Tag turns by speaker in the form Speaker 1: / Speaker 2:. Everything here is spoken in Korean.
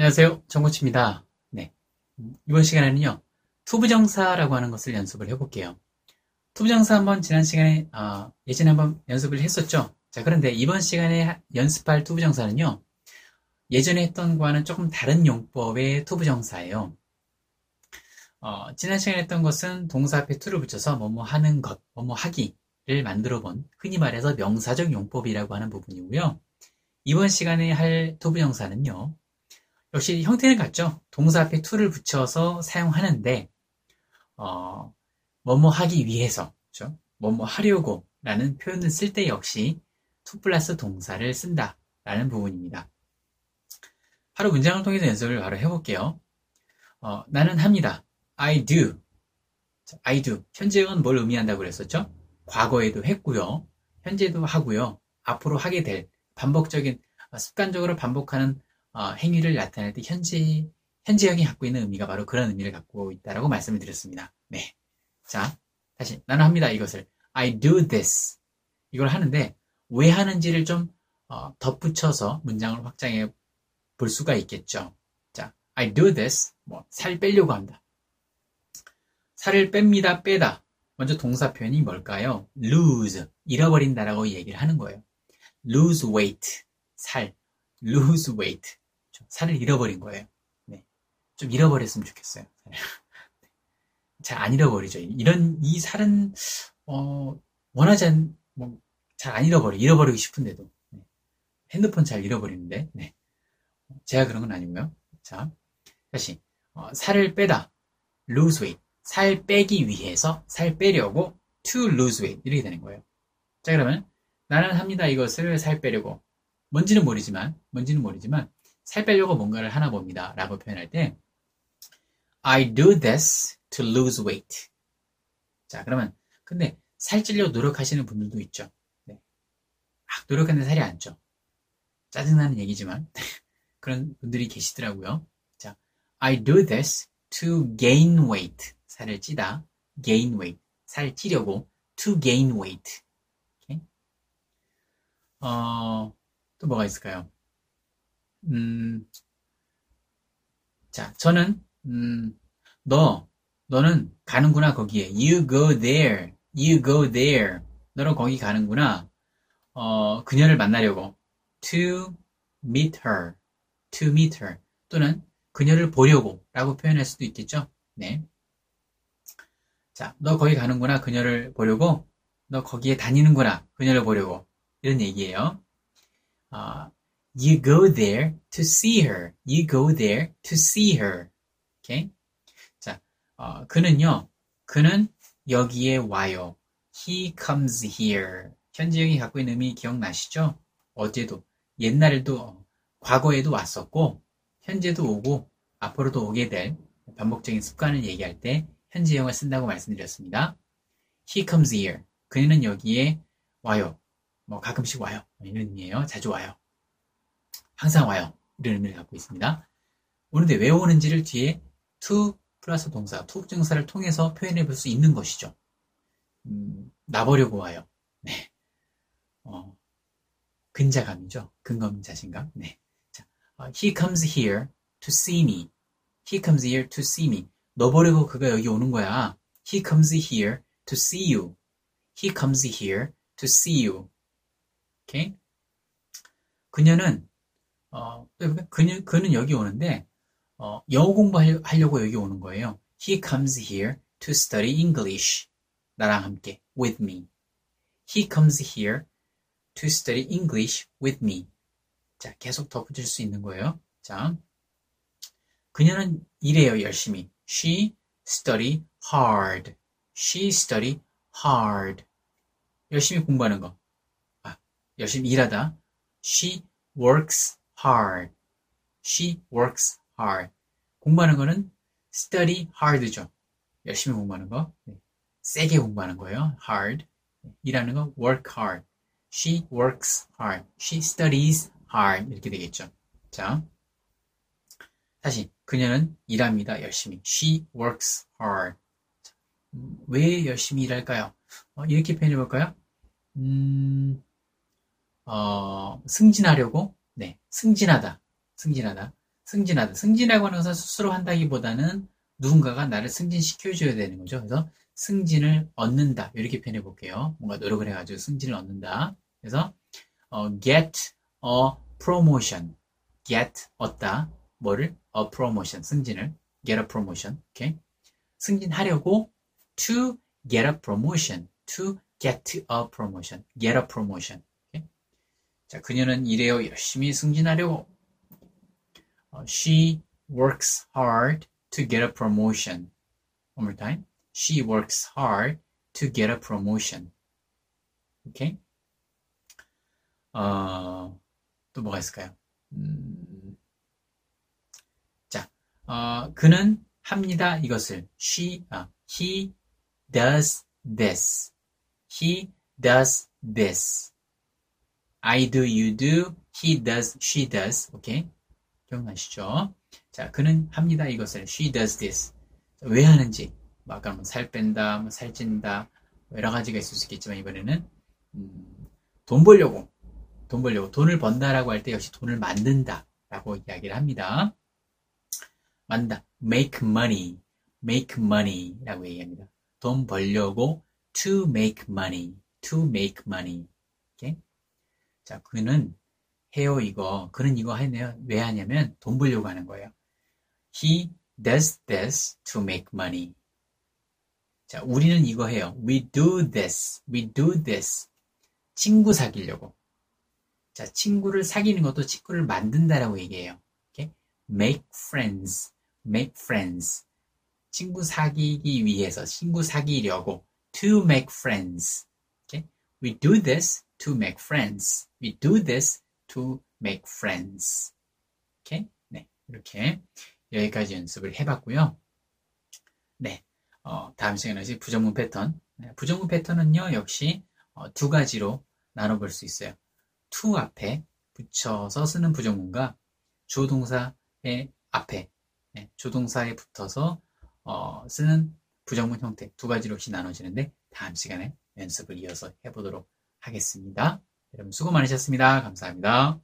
Speaker 1: 안녕하세요. 정코치입니다. 네. 이번 시간에는요, to부정사라고 하는 것을 연습을 해볼게요. to부정사 한번 지난 시간에, 어, 예전에 한번 연습을 했었죠? 자, 그런데 이번 시간에 연습할 to부정사는요, 예전에 했던 거와는 조금 다른 용법의 to부정사예요. 어, 지난 시간에 했던 것은 동사 앞에 to를 붙여서 뭐뭐 하는 것, 뭐뭐 하기를 만들어 본 흔히 말해서 명사적 용법이라고 하는 부분이고요. 이번 시간에 할 투부정사는요, 역시 형태는 같죠. 동사 앞에 to를 붙여서 사용하는데 어, 뭐뭐 하기 위해서, 그렇죠? 뭐뭐 하려고 라는 표현을 쓸 때 역시 to 플러스 동사를 쓴다 라는 부분입니다. 바로 문장을 통해서 연습을 바로 해볼게요. 어, 나는 합니다. I do. I do. 현재형은 뭘 의미한다고 그랬었죠? 과거에도 했고요. 현재도 하고요. 앞으로 하게 될 반복적인 습관적으로 반복하는 어, 행위를 나타낼 때 현재, 현재형이 갖고 있는 의미가 바로 그런 의미를 갖고 있다라고 말씀을 드렸습니다. 네. 자, 다시. 나는 합니다. 이것을. I do this. 이걸 하는데, 왜 하는지를 좀, 어, 덧붙여서 문장을 확장해 볼 수가 있겠죠. 자, I do this. 뭐, 살 빼려고 한다. 살을 뺍니다, 빼다. 먼저 동사 표현이 뭘까요? lose. 잃어버린다라고 얘기를 하는 거예요. lose weight. 살. lose weight. 살을 잃어버린 거예요. 네. 좀 잃어버렸으면 좋겠어요. 잘 안 잃어버리죠. 이런, 이 살은, 어, 원하지 않, 뭐, 잘 안 잃어버려. 잃어버리고 싶은데도. 네. 핸드폰 잘 잃어버리는데, 네. 제가 그런 건 아니고요. 자, 다시, 어, 살을 빼다. lose weight. 살 빼기 위해서, 살 빼려고, to lose weight. 이렇게 되는 거예요. 자, 그러면, 나는 합니다. 이것을 살 빼려고. 뭔지는 모르지만, 뭔지는 모르지만, 살 빼려고 뭔가를 하나 봅니다. 라고 표현할 때 I do this to lose weight. 자, 그러면 근데 살찌려고 노력하시는 분들도 있죠. 네. 막 노력하는데 살이 안 쪄. 짜증나는 얘기지만 그런 분들이 계시더라고요. 자, I do this to gain weight. 살을 찌다. gain weight. 살 찌려고 to gain weight. 어, 또 뭐가 있을까요? 음, 자, 저는, 음, 너, 너는 가는구나, 거기에. You go there. You go there. 너는 거기 가는구나. 어, 그녀를 만나려고. To meet her. To meet her. 또는 그녀를 보려고 라고 표현할 수도 있겠죠? 네. 자, 너 거기 가는구나. 그녀를 보려고. 너 거기에 다니는구나. 그녀를 보려고. 이런 얘기예요. 어, You go there to see her. You go there to see her. Okay? 자, 어, 그는요. 그는 여기에 와요. He comes here. 현재형이 갖고 있는 의미 기억나시죠? 어제도, 옛날에도, 과거에도 왔었고, 현재도 오고, 앞으로도 오게 될 반복적인 습관을 얘기할 때 현재형을 쓴다고 말씀드렸습니다. He comes here. 그는 여기에 와요. 뭐 가끔씩 와요. 이런 의미예요. 자주 와요. 항상 와요. 이런 의미를 갖고 있습니다. 오는데 왜 오는지를 뒤에 to 플러스 동사, to 증사를 통해서 표현해 볼 수 있는 것이죠. 음, 나보려고 와요. 네. 어, 근자감이죠. 근검 자신감. 네. 자, uh, he comes here to see me. He comes here to see me. 너 보려고 그가 여기 오는 거야. He comes here to see you. He comes here to see you. 오케이? 그녀는 어, 그는, 그는 여기 오는데, 어, 영어 공부하려고 여기 오는 거예요. He comes here to study English. 나랑 함께, with me. He comes here to study English with me. 자, 계속 덧붙일 수 있는 거예요. 자, 그녀는 일해요, 열심히. She study hard. She study hard. 열심히 공부하는 거. 아, 열심히 일하다. She works hard. She works hard. 공부하는 거는 study hard죠. 열심히 공부하는 거. 네. 세게 공부하는 거예요. hard. 일하는 거 work hard. She works hard. She studies hard. 이렇게 되겠죠. 자. 다시. 그녀는 일합니다. 열심히. She works hard. 음, 왜 열심히 일할까요? 어, 이렇게 표현해 볼까요? 음, 어, 승진하려고 네, 승진하다. 승진하다. 승진하다. 승진이라고 하는 것은 스스로 한다기보다는 누군가가 나를 승진시켜줘야 되는 거죠. 그래서 승진을 얻는다. 이렇게 표현해 볼게요. 뭔가 노력을 해가지고 승진을 얻는다. 그래서 어, get a promotion. get 얻다. 뭐를? a promotion. 승진을. get a promotion. 오케이. 승진하려고 to get a promotion. to get a promotion. get a promotion. 자, 그녀는 이래요. 열심히 승진하려고. 어, she works hard to get a promotion. One more time. She works hard to get a promotion. 오케이? 어, 또 뭐가 있을까요? 음, 자, 어, 그는 합니다. 이것을. She, 아, he does this. He does this. I do, you do, he does, she does. 오케이? 기억나시죠? 자, 그는 합니다. 이것을. She does this. 왜 하는지. 뭐 아까 뭐 살 뺀다, 뭐 살찐다, 뭐 여러 가지가 있을 수 있겠지만 이번에는 음, 돈 벌려고, 돈 벌려고, 돈을 번다라고 할 때 역시 돈을 만든다라고 이야기를 합니다. 만다, make money, make money라고 얘기합니다. 돈 벌려고 to make money, to make money. 오케이? 자, 그는 해요 이거. 그는 이거 하네요. 왜 하냐면 돈 벌려고 하는 거예요. He does this to make money. 자, 우리는 이거 해요. We do this. We do this. 친구 사귀려고. 자, 친구를 사귀는 것도 친구를 만든다라고 얘기해요. Okay? Make friends. Make friends. 친구 사귀기 위해서, 친구 사귀려고. To make friends. Okay? We do this to make friends. We do this to make friends. Okay? 네. 이렇게 여기까지 연습을 해봤고요. 네. 어, 다음 시간에 부정문 패턴. 네, 부정문 패턴은요, 역시 어, 두 가지로 나눠볼 수 있어요. to 앞에 붙여서 쓰는 부정문과 주동사의 앞에 네, 주동사에 붙어서 어, 쓰는 부정문 형태 두 가지로 혹시 나눠지는데 다음 시간에 연습을 이어서 해보도록 하겠습니다. 여러분 수고 많으셨습니다. 감사합니다.